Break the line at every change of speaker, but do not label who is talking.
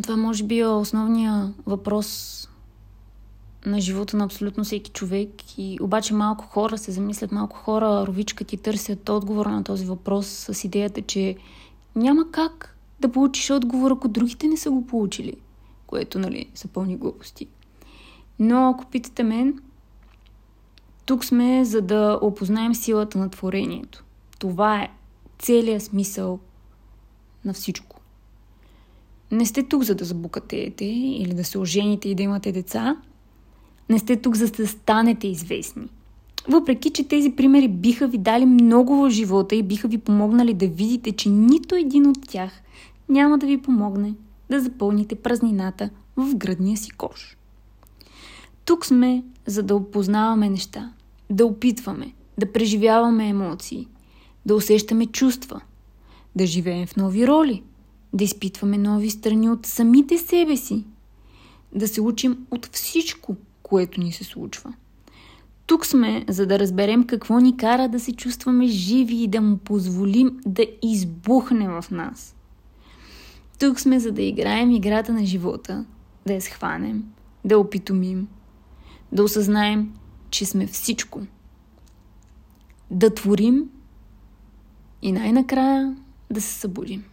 Това може би е основният въпрос на живота на абсолютно всеки човек. И обаче малко хора се замислят, малко хора ровичкат и търсят отговора на този въпрос с идеята, че няма как да получиш отговор, ако другите не са го получили. Което, нали, са пълни глупости. Но ако питате мен, тук сме за да опознаем силата на творението. Това е целият смисъл на всичко. Не сте тук за да забукатеете или да се ожените и да имате деца. Не сте тук за да станете известни. Въпреки, че тези примери биха ви дали много в живота и биха ви помогнали да видите, че нито един от тях няма да ви помогне да запълните празнината в гръдния си кош. Тук сме, за да опознаваме неща, да опитваме, да преживяваме емоции, да усещаме чувства, да живеем в нови роли, да изпитваме нови страни от самите себе си, да се учим от всичко, което ни се случва. Тук сме, за да разберем какво ни кара да се чувстваме живи и да му позволим да избухне в нас. Тук сме, за да играем играта на живота, да я схванем, да опитомим, да осъзнаем, че сме всичко. Да творим и най-накрая да се събудим.